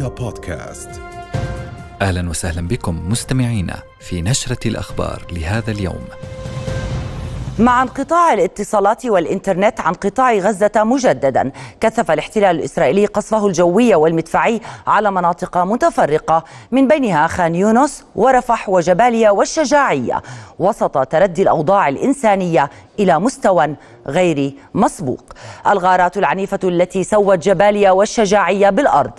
رؤيا بودكاست. أهلا وسهلا بكم مستمعينا في نشرة الأخبار لهذا اليوم. مع انقطاع الاتصالات والإنترنت عن قطاع غزة مجددا كثف الاحتلال الإسرائيلي قصفه الجوي والمدفعي على مناطق متفرقة من بينها خان يونس ورفح وجباليا والشجاعية. وسط تردي الأوضاع الإنسانية إلى مستوى غير مسبوق. الغارات العنيفة التي سوت جباليا والشجاعية بالأرض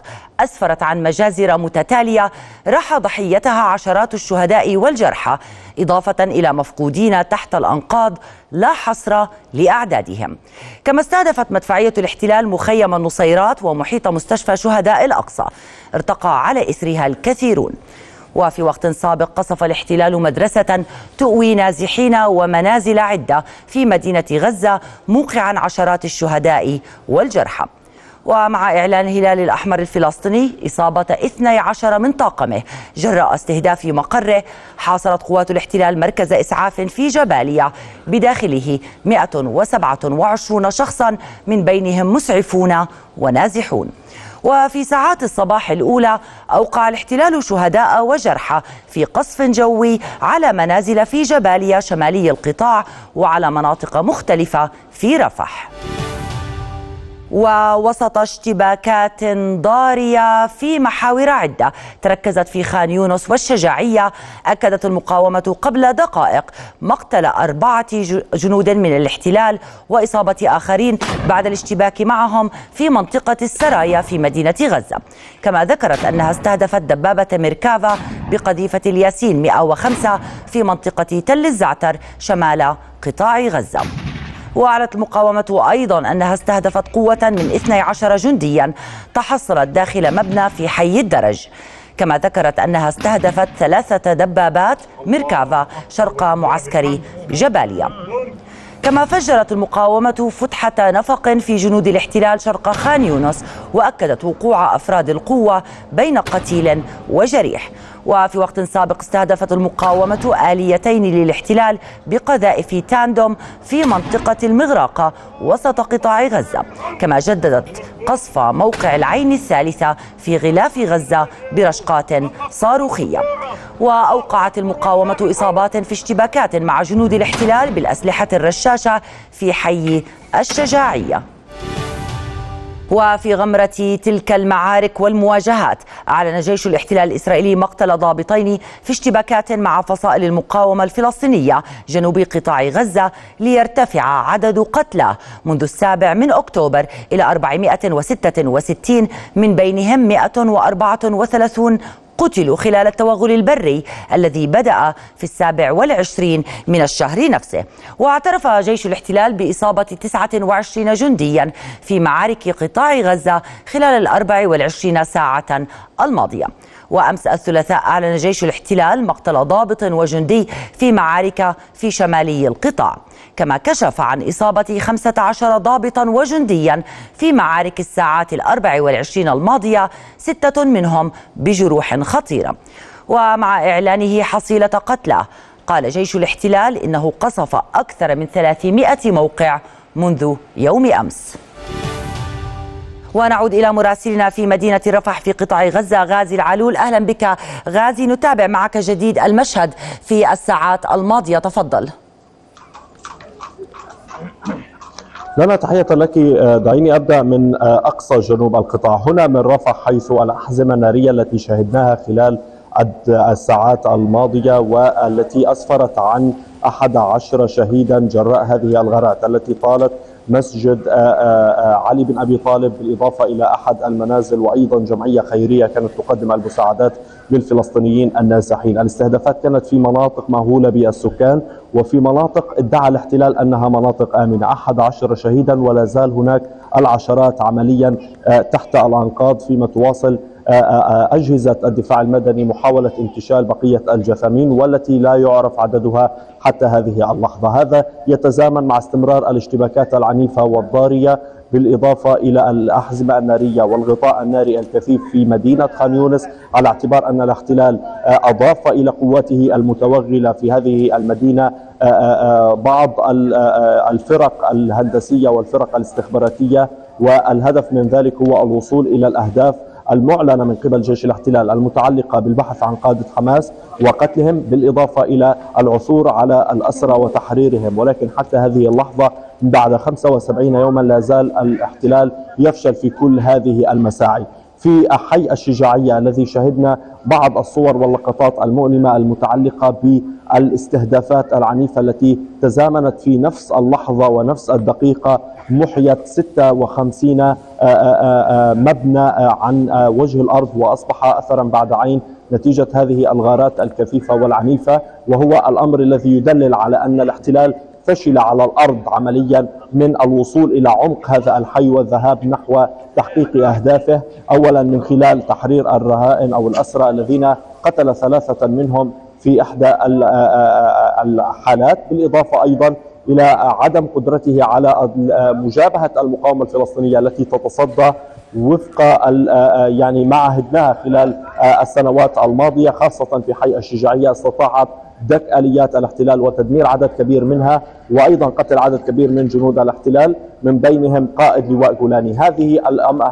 أسفرت عن مجازر متتالية راح ضحيتها عشرات الشهداء والجرحى إضافة إلى مفقودين تحت الأنقاض لا حصر لأعدادهم. كما استهدفت مدفعية الاحتلال مخيم النصيرات ومحيط مستشفى شهداء الأقصى ارتقى على إثرها الكثيرون. وفي وقت سابق قصف الاحتلال مدرسة تؤوي نازحين ومنازل عدة في مدينة غزة موقعا عشرات الشهداء والجرحى. ومع إعلان الهلال الأحمر الفلسطيني إصابة 12 من طاقمه. جراء استهداف مقره حاصرت قوات الاحتلال مركز إسعاف في جباليا. بداخله 127 شخصا من بينهم مسعفون ونازحون. وفي ساعات الصباح الأولى أوقع الاحتلال شهداء وجرحى في قصف جوي على منازل في جباليا شمالي القطاع وعلى مناطق مختلفة في رفح. ووسط اشتباكات ضارية في محاور عدة تركزت في خان يونس والشجاعية. أكدت المقاومة قبل دقائق مقتل أربعة جنود من الاحتلال وإصابة آخرين بعد الاشتباك معهم في منطقة السرايا في مدينة غزة. كما ذكرت أنها استهدفت دبابة ميركافا بقذيفة الياسين 105 في منطقة تل الزعتر شمال قطاع غزة. وأعلنت المقاومة أيضا أنها استهدفت قوة من 12 جنديا تحصلت داخل مبنى في حي الدرج. كما ذكرت أنها استهدفت ثلاثة دبابات ميركافا شرق معسكر جباليا كما فجرت المقاومة فتحة نفق في جنود الاحتلال شرق خان يونس وأكدت وقوع أفراد القوة بين قتيل وجريح. وفي وقت سابق استهدفت المقاومة آليتين للاحتلال بقذائف تاندوم في منطقة المغراقة وسط قطاع غزة كما جددت قصف موقع العين الثالثة في غلاف غزة برشقات صاروخية. وأوقعت المقاومة إصابات في اشتباكات مع جنود الاحتلال بالأسلحة الرشاشة في حي الشجاعية. وفي غمرة تلك المعارك والمواجهات أعلن جيش الاحتلال الإسرائيلي مقتل ضابطين في اشتباكات مع فصائل المقاومة الفلسطينية جنوب قطاع غزة ليرتفع عدد قتلى منذ السابع من أكتوبر إلى 466 من بينهم 134 قتلوا خلال التوغل البري الذي بدأ في السابع والعشرين من الشهر نفسه. واعترف جيش الاحتلال بإصابة 29 جنديا في معارك قطاع غزة خلال الأربع والعشرين ساعة الماضية. وأمس الثلاثاء أعلن جيش الاحتلال مقتل ضابط وجندي في معارك في شمالي القطاع. كما كشف عن إصابة 15 ضابطا وجنديا في معارك الساعات الأربع والعشرين الماضية ستة منهم بجروح خطيرة. ومع إعلانه حصيلة قتلى قال جيش الاحتلال إنه قصف أكثر من 300 موقع منذ يوم أمس. ونعود إلى مراسلنا في مدينة رفح في قطاع غزة. غازي العلول أهلا بك. غازي نتابع معك جديد المشهد في الساعات الماضية. تفضل. لنا تحية لك. دعيني أبدأ من أقصى جنوب القطاع. هنا من رفح حيث الأحزمة النارية التي شهدناها خلال الساعات الماضية والتي أسفرت عن 11 شهيدا جراء هذه الغارات التي طالت مسجد آه، آه، آه، علي بن أبي طالب بالإضافة إلى أحد المنازل وأيضا جمعية خيرية كانت تقدم المساعدات للفلسطينيين النازحين، الاستهدافات كانت في مناطق مهولة بالسكان وفي مناطق ادعى الاحتلال أنها مناطق آمنة، 11 شهيدا ولا زال هناك العشرات عمليا تحت الأنقاض فيما تواصل أجهزة الدفاع المدني محاولة انتشال بقية الجثامين والتي لا يعرف عددها حتى هذه اللحظة. هذا يتزامن مع استمرار الاشتباكات العنيفة والضارية بالإضافة إلى الأحزمة النارية والغطاء الناري الكثيف في مدينة خان يونس على اعتبار أن الاحتلال أضاف إلى قواته المتوغلة في هذه المدينة بعض الفرق الهندسية والفرق الاستخباراتية. والهدف من ذلك هو الوصول إلى الأهداف المعلنة من قبل جيش الاحتلال المتعلقة بالبحث عن قادة حماس وقتلهم بالإضافة إلى العثور على الأسرى وتحريرهم. ولكن حتى هذه اللحظة بعد 75 يوما لا زال الاحتلال يفشل في كل هذه المساعي. في حي الشجاعية الذي شهدنا بعض الصور واللقطات المؤلمة المتعلقة بالاستهدافات العنيفة التي تزامنت في نفس اللحظة ونفس الدقيقة محيت 56 آه، آه، آه، مبنى عن وجه الأرض وأصبح أثرا بعد عين نتيجة هذه الغارات الكثيفة والعنيفة وهو الأمر الذي يدلل على أن الاحتلال فشل على الأرض عمليا من الوصول إلى عمق هذا الحي والذهاب نحو تحقيق أهدافه. اولا من خلال تحرير الرهائن أو الأسرى الذين قتل ثلاثة منهم في إحدى الحالات بالإضافة أيضا إلى عدم قدرته على مجابهة المقاومة الفلسطينية التي تتصدى وفق يعني ما عهدناها خلال السنوات الماضية خاصة في حي الشجاعية استطاعت دك آليات الاحتلال وتدمير عدد كبير منها وأيضا قتل عدد كبير من جنود الاحتلال من بينهم قائد لواء جولاني هذه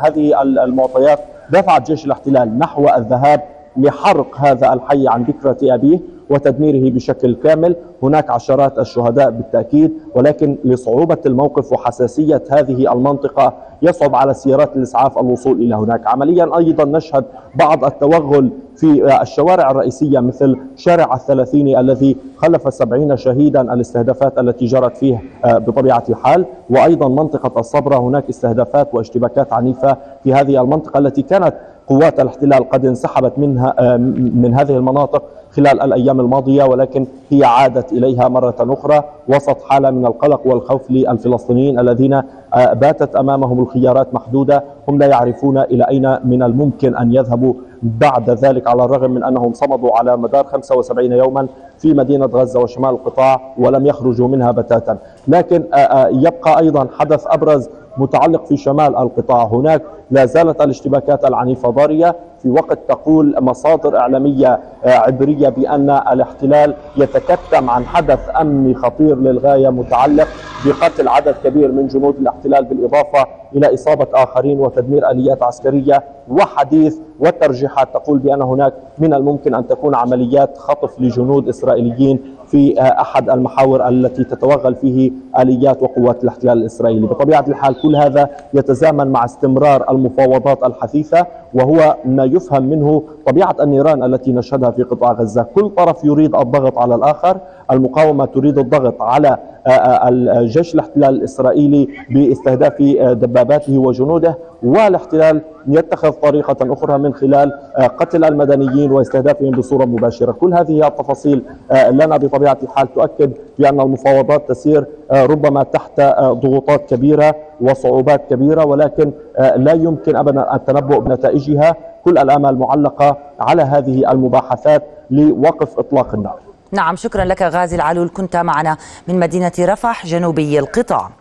هذه المعطيات دفعت جيش الاحتلال نحو الذهاب لحرق هذا الحي عن ذكرى أبيه. وتدميره بشكل كامل. هناك عشرات الشهداء بالتأكيد ولكن لصعوبة الموقف وحساسية هذه المنطقة يصعب على سيارات الإسعاف الوصول إلى هناك. عمليا أيضا نشهد بعض التوغل في الشوارع الرئيسية مثل شارع الثلاثيني الذي خلف سبعين شهيدا الاستهدافات التي جرت فيه آه، بطبيعة الحال. وأيضا منطقة الصبرة هناك استهدافات واشتباكات عنيفة في هذه المنطقة التي كانت قوات الاحتلال قد انسحبت منها آه، من هذه المناطق. خلال الأيام الماضية ولكن هي عادت إليها مرة أخرى وسط حالة من القلق والخوف للفلسطينيين الذين باتت أمامهم الخيارات محدودة. هم لا يعرفون إلى أين من الممكن أن يذهبوا بعد ذلك على الرغم من أنهم صمدوا على مدار 75 يوما في مدينة غزة وشمال القطاع ولم يخرجوا منها بتاتا. لكن آه، آه، يبقى أيضا حدث أبرز متعلق في شمال القطاع. هناك لا زالت الاشتباكات العنيفة ضارية. في وقت تقول مصادر إعلامية آه، عبرية بأن الاحتلال يتكتم عن حدث أمني خطير للغاية متعلق بقتل عدد كبير من جنود الاحتلال بالإضافة إلى إصابة آخرين وتدمير آليات عسكرية وحديث والترجيحات تقول بأن هناك من الممكن أن تكون عمليات خطف لجنود إسرائيليين في آه، أحد المحاور التي تتوغل فيه آليات وقوات الاحتلال الإسرائيلي. بطبيعة الحال كل هذا يتزامن مع استمرار المفاوضات الحثيثة وهو ما يفهم منه طبيعة النيران التي نشهدها في قطاع غزة. كل طرف يريد الضغط على الآخر المقاومة تريد الضغط على آه، آه، الجيش الاحتلال الإسرائيلي باستهداف دباباته وجنوده والاحتلال يتخذ طريقة أخرى من خلال قتل المدنيين واستهدافهم بصورة مباشرة. كل هذه التفاصيل لنا بطبيعة الحال تؤكد بأن المفاوضات تسير ربما تحت ضغوطات كبيرة وصعوبات كبيرة ولكن لا يمكن أبدا التنبؤ بنتائجها. كل الآمال معلقة على هذه المباحثات لوقف إطلاق النار. نعم شكرا لك غازي العلول. كنت معنا من مدينة رفح جنوبي القطاع.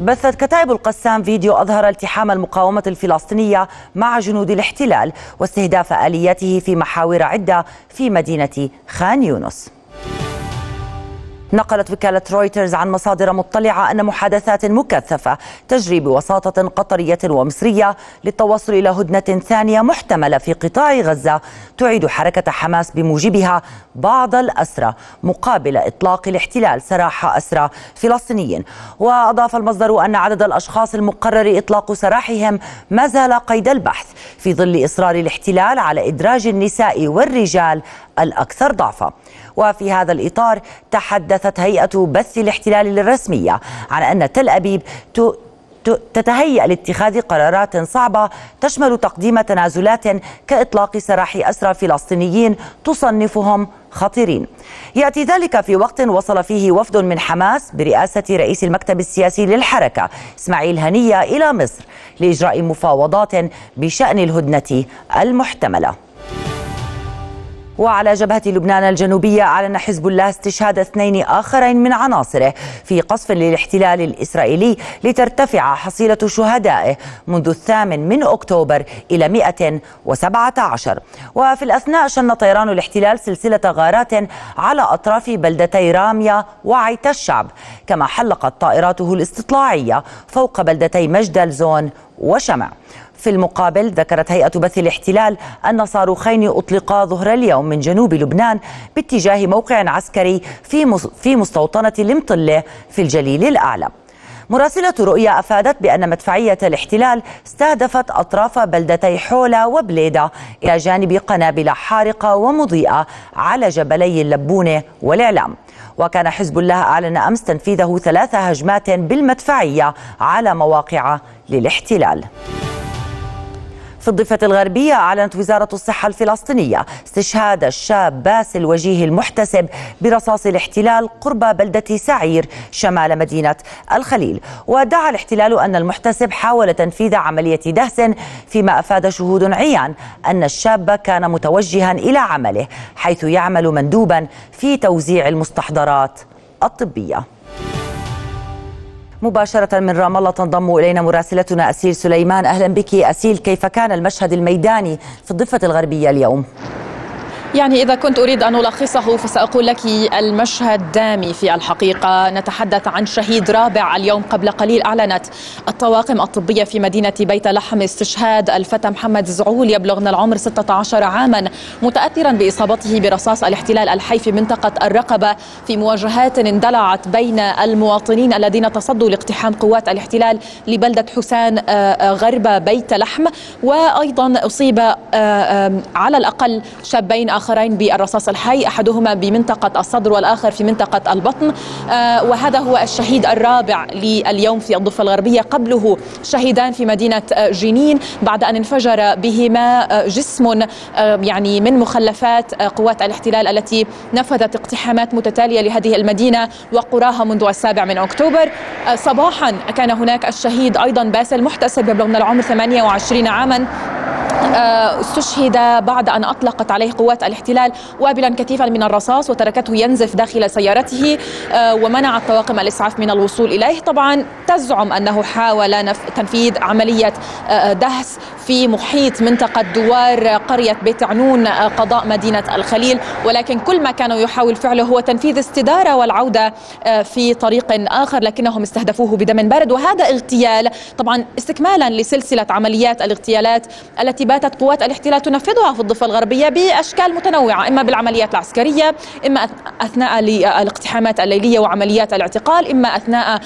بثت كتائب القسام فيديو أظهر التحام المقاومة الفلسطينية مع جنود الاحتلال واستهداف آلياته في محاور عدة في مدينة خان يونس. نقلت وكالة رويترز عن مصادر مطلعة أن محادثات مكثفة تجري بوساطة قطرية ومصرية للتوصل إلى هدنة ثانية محتملة في قطاع غزة تعيد حركة حماس بموجبها بعض الأسرى مقابل إطلاق الاحتلال سراح أسرى فلسطينيين. وأضاف المصدر أن عدد الأشخاص المقرر إطلاق سراحهم ما زال قيد البحث في ظل إصرار الاحتلال على إدراج النساء والرجال الأكثر ضعفا. وفي هذا الإطار تحدثت هيئة بث الاحتلال الرسمية عن أن تل أبيب تتهيأ لاتخاذ قرارات صعبة تشمل تقديم تنازلات كإطلاق سراح أسرى فلسطينيين تصنفهم خطيرين. يأتي ذلك في وقت وصل فيه وفد من حماس برئاسة رئيس المكتب السياسي للحركة إسماعيل هنية إلى مصر لإجراء مفاوضات بشأن الهدنة المحتملة. وعلى جبهة لبنان الجنوبية أعلن حزب الله استشهاد اثنين آخرين من عناصره في قصف للاحتلال الإسرائيلي لترتفع حصيلة شهدائه منذ الثامن من أكتوبر إلى 117 وفي الأثناء شن طيران الاحتلال سلسلة غارات على أطراف بلدتي راميا وعيت الشعب كما حلقت طائراته الاستطلاعية فوق بلدتي مجدل زون وشمع. في المقابل ذكرت هيئة بث الاحتلال أن صاروخين أطلقا ظهر اليوم من جنوب لبنان باتجاه موقع عسكري في في مستوطنة المطلة في الجليل الأعلى. مراسلة رؤيا أفادت بأن مدفعية الاحتلال استهدفت أطراف بلدتي حولا وبليدة إلى جانب قنابل حارقة ومضيئة على جبلي اللبونة والإعلام. وكان حزب الله أعلن أمس تنفيذه ثلاث هجمات بالمدفعية على مواقع للاحتلال. في الضفة الغربية أعلنت وزارة الصحة الفلسطينية استشهاد الشاب باسل وجيه المحتسب برصاص الاحتلال قرب بلدة سعير شمال مدينة الخليل. ودعا الاحتلال أن المحتسب حاول تنفيذ عملية دهس فيما أفاد شهود عيان أن الشاب كان متوجها إلى عمله حيث يعمل مندوبا في توزيع المستحضرات الطبية. مباشرة من رام الله تنضم إلينا مراسلتنا أسيل سليمان أهلا بك أسيل كيف كان المشهد الميداني في الضفة الغربية اليوم؟ يعني إذا كنت أريد أن ألخصه فسأقول لك المشهد دامي في الحقيقة. نتحدث عن شهيد رابع اليوم قبل قليل أعلنت الطواقم الطبية في مدينة بيت لحم استشهاد الفتى محمد زعول يبلغ من العمر 16 عاما متأثرا بإصابته برصاص الاحتلال الحي في منطقة الرقبة. في مواجهات اندلعت بين المواطنين الذين تصدوا لاقتحام قوات الاحتلال لبلدة حسان آه، آه، غرب بيت لحم. وأيضا أصيب آه، على الأقل شابين آخرين بالرصاص الحي أحدهما بمنطقة الصدر والآخر في منطقة البطن. آه، وهذا هو الشهيد الرابع لليوم في الضفة الغربية. قبله شهيدان في مدينة آه، جنين. بعد أن انفجر بهما آه، جسم يعني من مخلفات قوات الاحتلال التي نفذت اقتحامات متتالية لهذه المدينة وقراها منذ السابع من أكتوبر. صباحا كان هناك الشهيد أيضا باسل محتسب يبلغ من العمر 28 عاما. استشهد بعد أن أطلقت عليه قوات الاحتلال وابلا كثيفا من الرصاص وتركته ينزف داخل سيارته آه، ومنعت طواقم الإسعاف من الوصول إليه. طبعا تزعم أنه حاول تنفيذ عملية آه، دهس في محيط منطقة دوار قرية بيت عنون قضاء مدينة الخليل. ولكن كل ما كانوا يحاول فعله هو تنفيذ استدارة والعودة في طريق آخر لكنهم استهدفوه بدم بارد. وهذا اغتيال طبعا استكمالا لسلسلة عمليات الاغتيالات التي باتت قوات الاحتلال تنفذها في الضفة الغربية بأشكال متنوعة إما بالعمليات العسكرية إما أثناء الاقتحامات الليلية وعمليات الاعتقال إما أثناء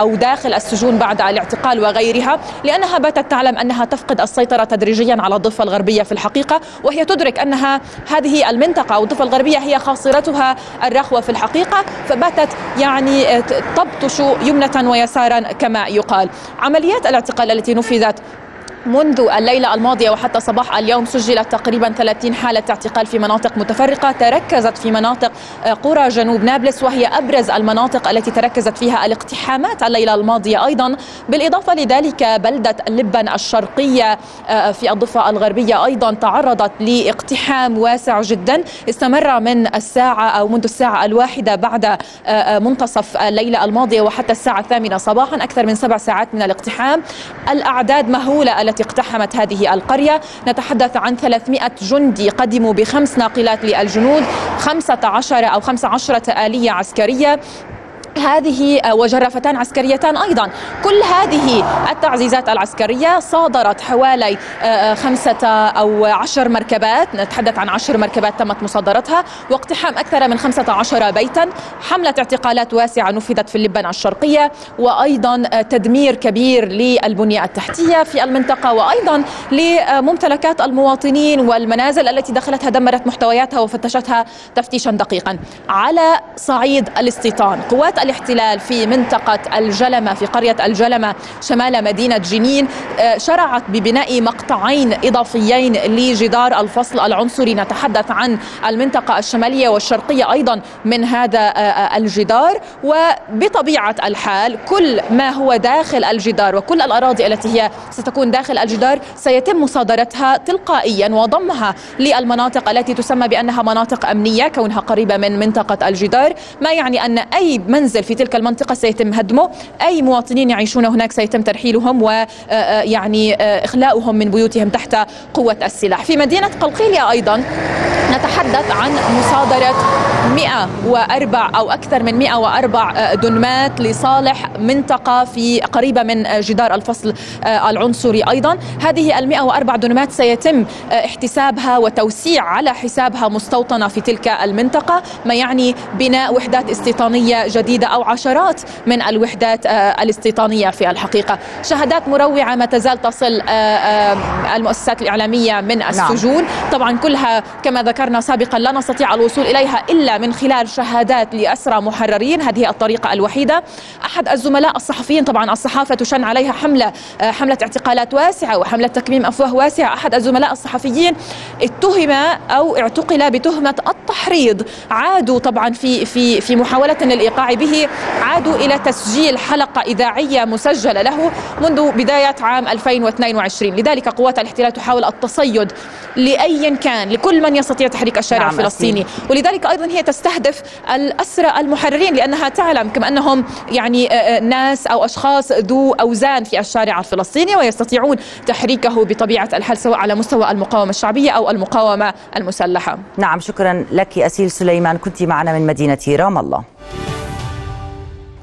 أو داخل السجون بعد الاعتقال وغيرها لأنها باتت تعلم أنها تفقد السيطرة تدريجيا على الضفة الغربية في الحقيقة وهي تدرك أنها هذه المنطقة أو الضفة الغربية هي خاصرتها الرخوة في الحقيقة فباتت يعني تبطش يمنة ويسارا كما يقال. عمليات الاعتقال التي نفذت منذ الليلة الماضية وحتى صباح اليوم سجلت تقريبا 30 حالة اعتقال في مناطق متفرقة تركزت في مناطق آه، قرى جنوب نابلس وهي أبرز المناطق التي تركزت فيها الاقتحامات الليلة الماضية أيضا. بالإضافة لذلك بلدة اللبن الشرقية آه، في الضفة الغربية أيضا تعرضت لاقتحام واسع جدا. استمر من الساعة أو منذ الساعة الواحدة بعد آه، منتصف الليلة الماضية وحتى الساعة الثامنة صباحا أكثر من سبع ساعات من الاقتحام. الأعداد مهولة التي اقتحمت هذه القرية. نتحدث عن 300 جندي قدموا بخمس ناقلات للجنود 15 أو 15 آلية عسكرية. هذه وجرفتان عسكريتان أيضا. كل هذه التعزيزات العسكرية صادرت حوالي آه، خمسة أو عشر مركبات نتحدث عن عشر مركبات تمت مصادرتها واقتحام أكثر من خمسة عشر بيتا. حملة اعتقالات واسعة نفذت في اللبنان الشرقية وأيضا تدمير كبير للبنية التحتية في المنطقة وأيضا لممتلكات المواطنين والمنازل التي دخلتها دمرت محتوياتها وفتشتها تفتيشا دقيقا. على صعيد الاستيطان قوات الاحتلال في منطقة الجلمة في قرية الجلمة شمال مدينة جنين آه، شرعت ببناء مقطعين إضافيين لجدار الفصل العنصري. نتحدث عن المنطقة الشمالية والشرقية أيضا من هذا آه، آه، الجدار. وبطبيعة الحال كل ما هو داخل الجدار وكل الأراضي التي هي ستكون داخل الجدار سيتم مصادرتها تلقائيا. وضمها للمناطق التي تسمى بأنها مناطق أمنية كونها قريبة من منطقة الجدار ما يعني أن أي منزل منزل في تلك المنطقة سيتم هدمه. أي مواطنين يعيشون هناك سيتم ترحيلهم ويعني إخلاؤهم من بيوتهم تحت قوة السلاح. في مدينة قلقيلية أيضا نتحدث عن مصادرة 104 أو أكثر من 104 دنمات لصالح منطقة في قريبة من جدار الفصل العنصري أيضا. هذه ال 104 دنمات سيتم احتسابها وتوسيع على حسابها مستوطنة في تلك المنطقة ما يعني بناء وحدات استيطانية جديدة أو عشرات من الوحدات الاستيطانية في الحقيقة. شهادات مروعة ما تزال تصل المؤسسات الإعلامية من نعم. السجون. طبعا كلها كما ذكرنا سابقا لا نستطيع الوصول إليها إلا من خلال شهادات لأسرى محررين. هذه الطريقة الوحيدة. أحد الزملاء الصحفيين طبعا الصحافة تشن عليها حملة حملة اعتقالات واسعة وحملة تكميم أفواه واسعة. أحد الزملاء الصحفيين اتهم أو اعتقل بتهمة التحريض. عادوا طبعا في في في محاولة للإيقاع به. عادوا إلى تسجيل حلقة إذاعية مسجلة له منذ بداية عام 2022 لذلك قوات الاحتلال تحاول التصيد لأي كان لكل من يستطيع تحريك الشارع نعم الفلسطيني. أكيد. ولذلك أيضا هي تستهدف الأسرى المحررين لأنها تعلم كما أنهم يعني ناس أو أشخاص ذو أوزان في الشارع الفلسطيني ويستطيعون تحريكه بطبيعة الحال سواء على مستوى المقاومة الشعبية أو المقاومة المسلحة. نعم شكرا لك أسيل سليمان كنت معنا من مدينة رام الله.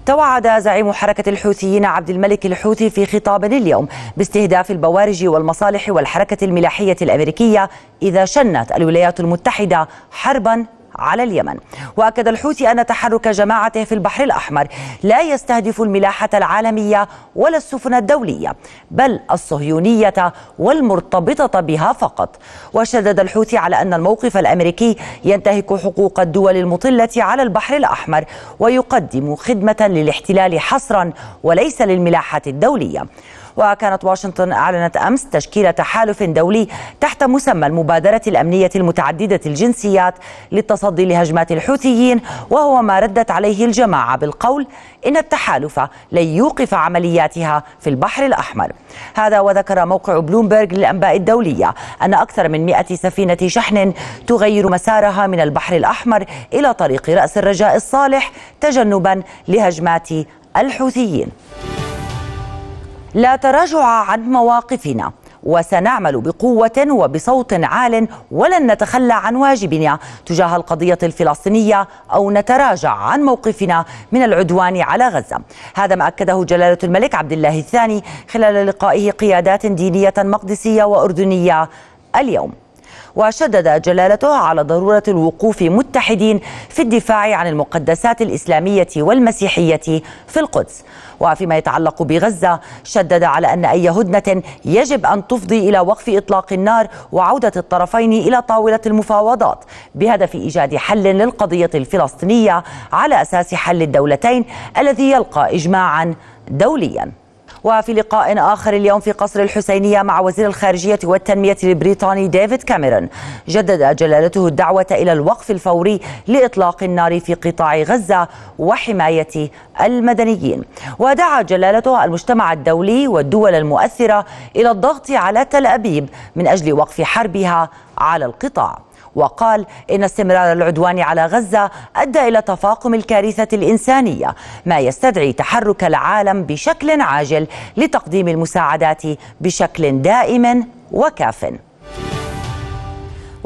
توعد زعيم حركة الحوثيين عبد الملك الحوثي في خطاب اليوم باستهداف البوارج والمصالح والحركة الملاحية الأمريكية إذا شنت الولايات المتحدة حربا على اليمن. وأكد الحوثي أن تحرك جماعته في البحر الأحمر لا يستهدف الملاحة العالمية ولا السفن الدولية بل الصهيونية والمرتبطة بها فقط. وشدد الحوثي على أن الموقف الأمريكي ينتهك حقوق الدول المطلة على البحر الأحمر ويقدم خدمة للاحتلال حصرا وليس للملاحة الدولية. وكانت واشنطن أعلنت أمس تشكيل تحالف دولي تحت مسمى المبادرة الأمنية المتعددة الجنسيات للتصدي لهجمات الحوثيين وهو ما ردت عليه الجماعة بالقول إن التحالف لن يوقف عملياتها في البحر الأحمر. هذا وذكر موقع بلومبرج للأنباء الدولية أن أكثر من 100 سفينة شحن تغير مسارها من البحر الأحمر إلى طريق رأس الرجاء الصالح تجنبا لهجمات الحوثيين. لا تراجع عن مواقفنا وسنعمل بقوة وبصوت عال ولن نتخلى عن واجبنا تجاه القضية الفلسطينية أو نتراجع عن موقفنا من العدوان على غزة. هذا ما أكده جلالة الملك عبد الله الثاني خلال لقائه قيادات دينية مقدسية وأردنية اليوم. وشدد جلالته على ضرورة الوقوف متحدين في الدفاع عن المقدسات الإسلامية والمسيحية في القدس. وفيما يتعلق بغزة شدد على أن أي هدنة يجب أن تفضي إلى وقف إطلاق النار وعودة الطرفين إلى طاولة المفاوضات بهدف إيجاد حل للقضية الفلسطينية على أساس حل الدولتين الذي يلقى اجماعا دوليا. وفي لقاء آخر اليوم في قصر الحسينية مع وزير الخارجية والتنمية البريطاني ديفيد كاميرون جدد جلالته الدعوة إلى الوقف الفوري لإطلاق النار في قطاع غزة وحماية المدنيين. ودعا جلالته المجتمع الدولي والدول المؤثرة إلى الضغط على تل أبيب من أجل وقف حربها على القطاع. وقال إن استمرار العدوان على غزة أدى إلى تفاقم الكارثة الإنسانية ما يستدعي تحرك العالم بشكل عاجل لتقديم المساعدات بشكل دائم وكاف.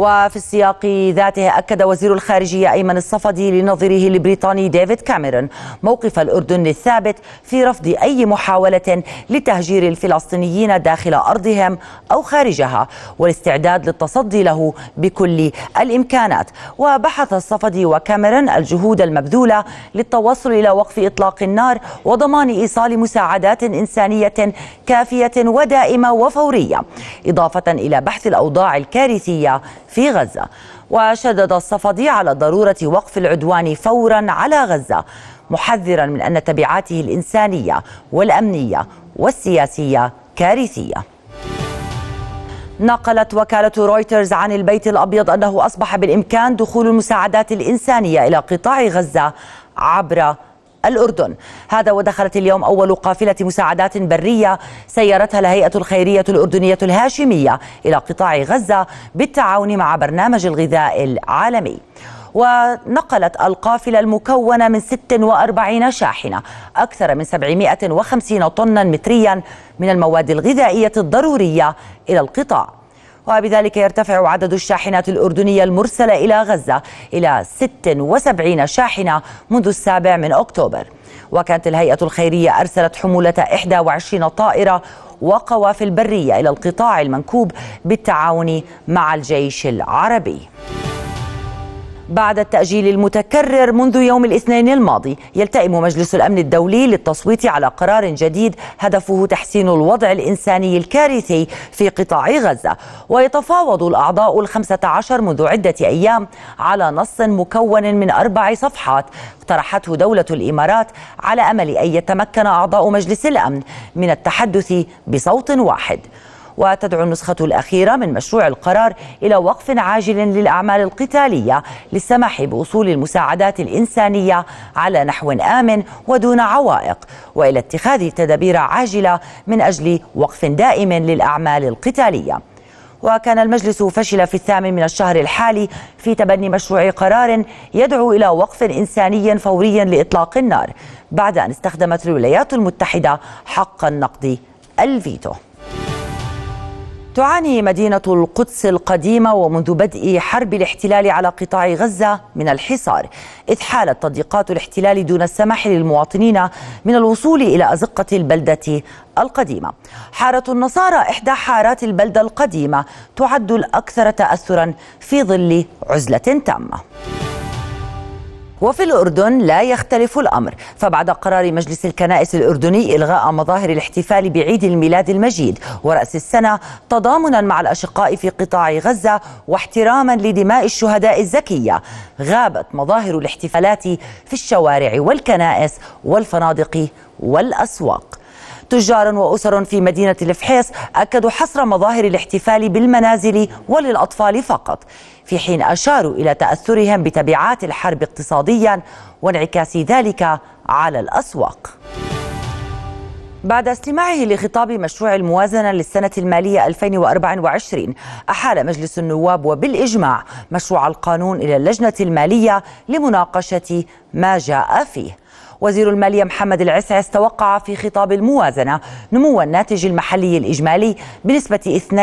وفي السياق ذاته أكد وزير الخارجية أيمن الصفدي لنظيره البريطاني ديفيد كاميرون موقف الأردن الثابت في رفض أي محاولة لتهجير الفلسطينيين داخل أرضهم أو خارجها والاستعداد للتصدي له بكل الإمكانات. وبحث الصفدي وكاميرون الجهود المبذولة للتوصل إلى وقف إطلاق النار وضمان إيصال مساعدات إنسانية كافية ودائمة وفورية إضافة إلى بحث الأوضاع الكارثية في غزة. وشدد الصفدي على ضرورة وقف العدوان فورا على غزة محذرا من أن تبعاته الإنسانية والأمنية والسياسية كارثية. نقلت وكالة رويترز عن البيت الأبيض أنه أصبح بالإمكان دخول المساعدات الإنسانية إلى قطاع غزة عبر الأردن. هذا ودخلت اليوم أول قافلة مساعدات برية سيرتها الهيئة الخيرية الأردنية الهاشمية إلى قطاع غزة بالتعاون مع برنامج الغذاء العالمي. ونقلت القافلة المكونة من 46 شاحنة أكثر من 750 طنا متريا من المواد الغذائية الضرورية إلى القطاع. وبذلك يرتفع عدد الشاحنات الأردنية المرسلة إلى غزة إلى 76 شاحنة منذ السابع من أكتوبر. وكانت الهيئة الخيرية أرسلت حمولة 21 طائرة وقوافل برية إلى القطاع المنكوب بالتعاون مع الجيش العربي. بعد التأجيل المتكرر منذ يوم الاثنين الماضي يلتئم مجلس الأمن الدولي للتصويت على قرار جديد هدفه تحسين الوضع الإنساني الكارثي في قطاع غزة. ويتفاوض الأعضاء الخمسة عشر منذ عدة أيام على نص مكون من أربع صفحات اقترحته دولة الإمارات على أمل أن يتمكن أعضاء مجلس الأمن من التحدث بصوت واحد. وتدعو النسخة الأخيرة من مشروع القرار إلى وقف عاجل للأعمال القتالية للسماح بوصول المساعدات الإنسانية على نحو آمن ودون عوائق وإلى اتخاذ تدابير عاجلة من أجل وقف دائم للأعمال القتالية. وكان المجلس فشل في الثامن من الشهر الحالي في تبني مشروع قرار يدعو إلى وقف إنساني فوري لإطلاق النار بعد أن استخدمت الولايات المتحدة حق النقد الفيتو. تعاني مدينة القدس القديمة ومنذ بدء حرب الاحتلال على قطاع غزة من الحصار. إذ حالت تضييقات الاحتلال دون السماح للمواطنين من الوصول إلى أزقة البلدة القديمة. حارة النصارى إحدى حارات البلدة القديمة تعد الأكثر تأثرا في ظل عزلة تامة. وفي الأردن لا يختلف الأمر. فبعد قرار مجلس الكنائس الأردني إلغاء مظاهر الاحتفال بعيد الميلاد المجيد ورأس السنة تضامنا مع الأشقاء في قطاع غزة واحتراما لدماء الشهداء الزكية غابت مظاهر الاحتفالات في الشوارع والكنائس والفنادق والأسواق. تجار وأسر في مدينة الفحيص أكدوا حصر مظاهر الاحتفال بالمنازل وللأطفال فقط في حين أشاروا إلى تأثرهم بتبعات الحرب اقتصاديا وانعكاس ذلك على الأسواق. بعد استماعه لخطاب مشروع الموازنة للسنة المالية 2024 أحال مجلس النواب وبالإجماع مشروع القانون إلى اللجنة المالية لمناقشة ما جاء فيه. وزير المالية محمد العسعس توقع في خطاب الموازنة نمو الناتج المحلي الإجمالي بنسبة 2.16%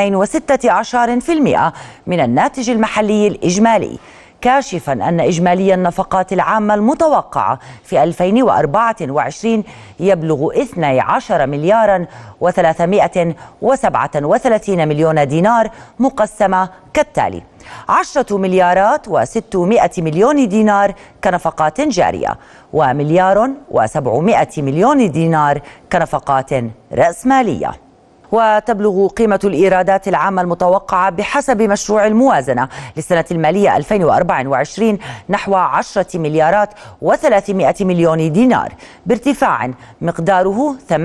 من الناتج المحلي الإجمالي كاشفا أن إجمالي النفقات العامة المتوقعة في 2024 يبلغ 12 مليارا و337 مليون دينار مقسمة كالتالي. عشرة مليارات وستمائة مليون دينار كنفقات جارية ومليار وسبعمائة مليون دينار كنفقات رأسمالية. وتبلغ قيمة الإيرادات العامة المتوقعة بحسب مشروع الموازنة للسنة المالية 2024 نحو 10 مليارات و300 مليون دينار بارتفاع مقداره 8.19%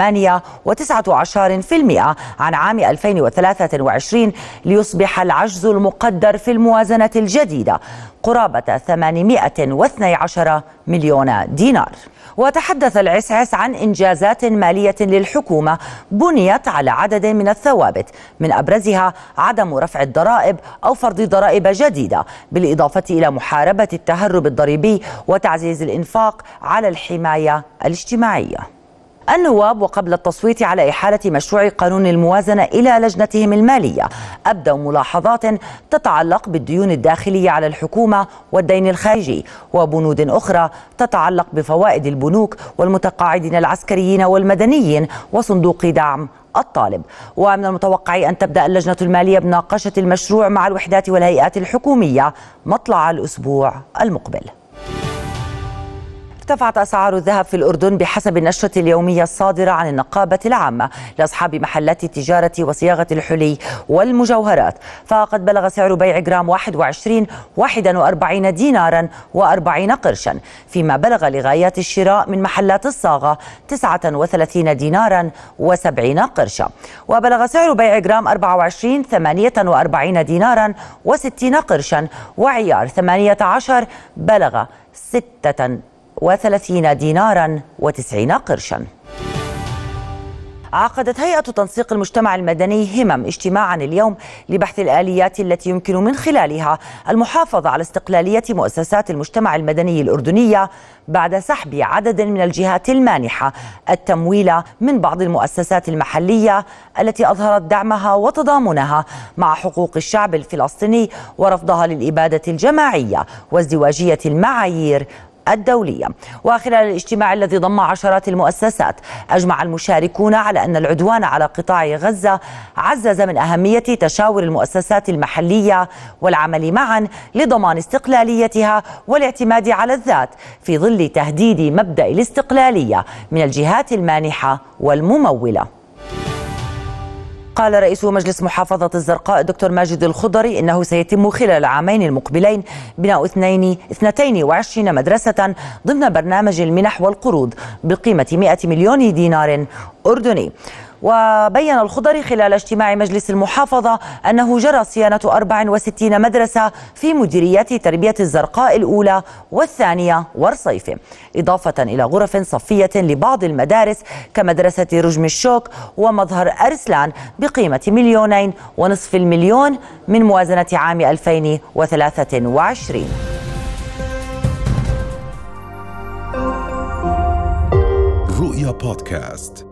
عن عام 2023 ليصبح العجز المقدر في الموازنة الجديدة قرابة 812 مليون دينار. وتحدث العسعس عن إنجازات مالية للحكومة بنيت على عدد من الثوابت من أبرزها عدم رفع الضرائب أو فرض ضرائب جديدة بالإضافة إلى محاربة التهرب الضريبي وتعزيز الإنفاق على الحماية الاجتماعية. النواب وقبل التصويت على إحالة مشروع قانون الموازنة إلى لجنتهم المالية أبدوا ملاحظات تتعلق بالديون الداخلية على الحكومة والدين الخارجي وبنود أخرى تتعلق بفوائد البنوك والمتقاعدين العسكريين والمدنيين وصندوق دعم الطالب. ومن المتوقع أن تبدأ اللجنة المالية بناقشة المشروع مع الوحدات والهيئات الحكومية مطلع الأسبوع المقبل. ارتفعت أسعار الذهب في الأردن بحسب النشرة اليومية الصادرة عن النقابة العامة لأصحاب محلات التجارة وصياغة الحلي والمجوهرات. فقد بلغ سعر بيع جرام 21 41 دينارا و40 قرشا فيما بلغ لغايات الشراء من محلات الصاغة 39 دينارا و70 قرشا. وبلغ سعر بيع جرام 24 48 دينارا و60 قرشا وعيار 18 بلغ 6 وثلاثين دينارا وتسعين قرشا. عقدت هيئة تنسيق المجتمع المدني همم اجتماعا اليوم لبحث الآليات التي يمكن من خلالها المحافظة على استقلالية مؤسسات المجتمع المدني الأردنية بعد سحب عدد من الجهات المانحة. التمويل من بعض المؤسسات المحلية التي أظهرت دعمها وتضامنها مع حقوق الشعب الفلسطيني ورفضها للإبادة الجماعية وازدواجية المعايير الدولية. وخلال الاجتماع الذي ضم عشرات المؤسسات أجمع المشاركون على أن العدوان على قطاع غزة عزز من أهمية تشاور المؤسسات المحلية والعمل معا لضمان استقلاليتها والاعتماد على الذات في ظل تهديد مبدأ الاستقلالية من الجهات المانحة والممولة. قال رئيس مجلس محافظة الزرقاء الدكتور ماجد الخضري إنه سيتم خلال العامين المقبلين بناء 22 مدرسة ضمن برنامج المنح والقروض بقيمة 100 مليون دينار أردني. وبين الخضري خلال اجتماع مجلس المحافظة أنه جرى صيانة 64 مدرسة في مديريات تربية الزرقاء الأولى والثانية ورصيفة إضافة إلى غرف صفية لبعض المدارس كمدرسة رجم الشوك ومظهر أرسلان بقيمة مليونين ونصف المليون من موازنة عام 2023 رؤيا بودكاست.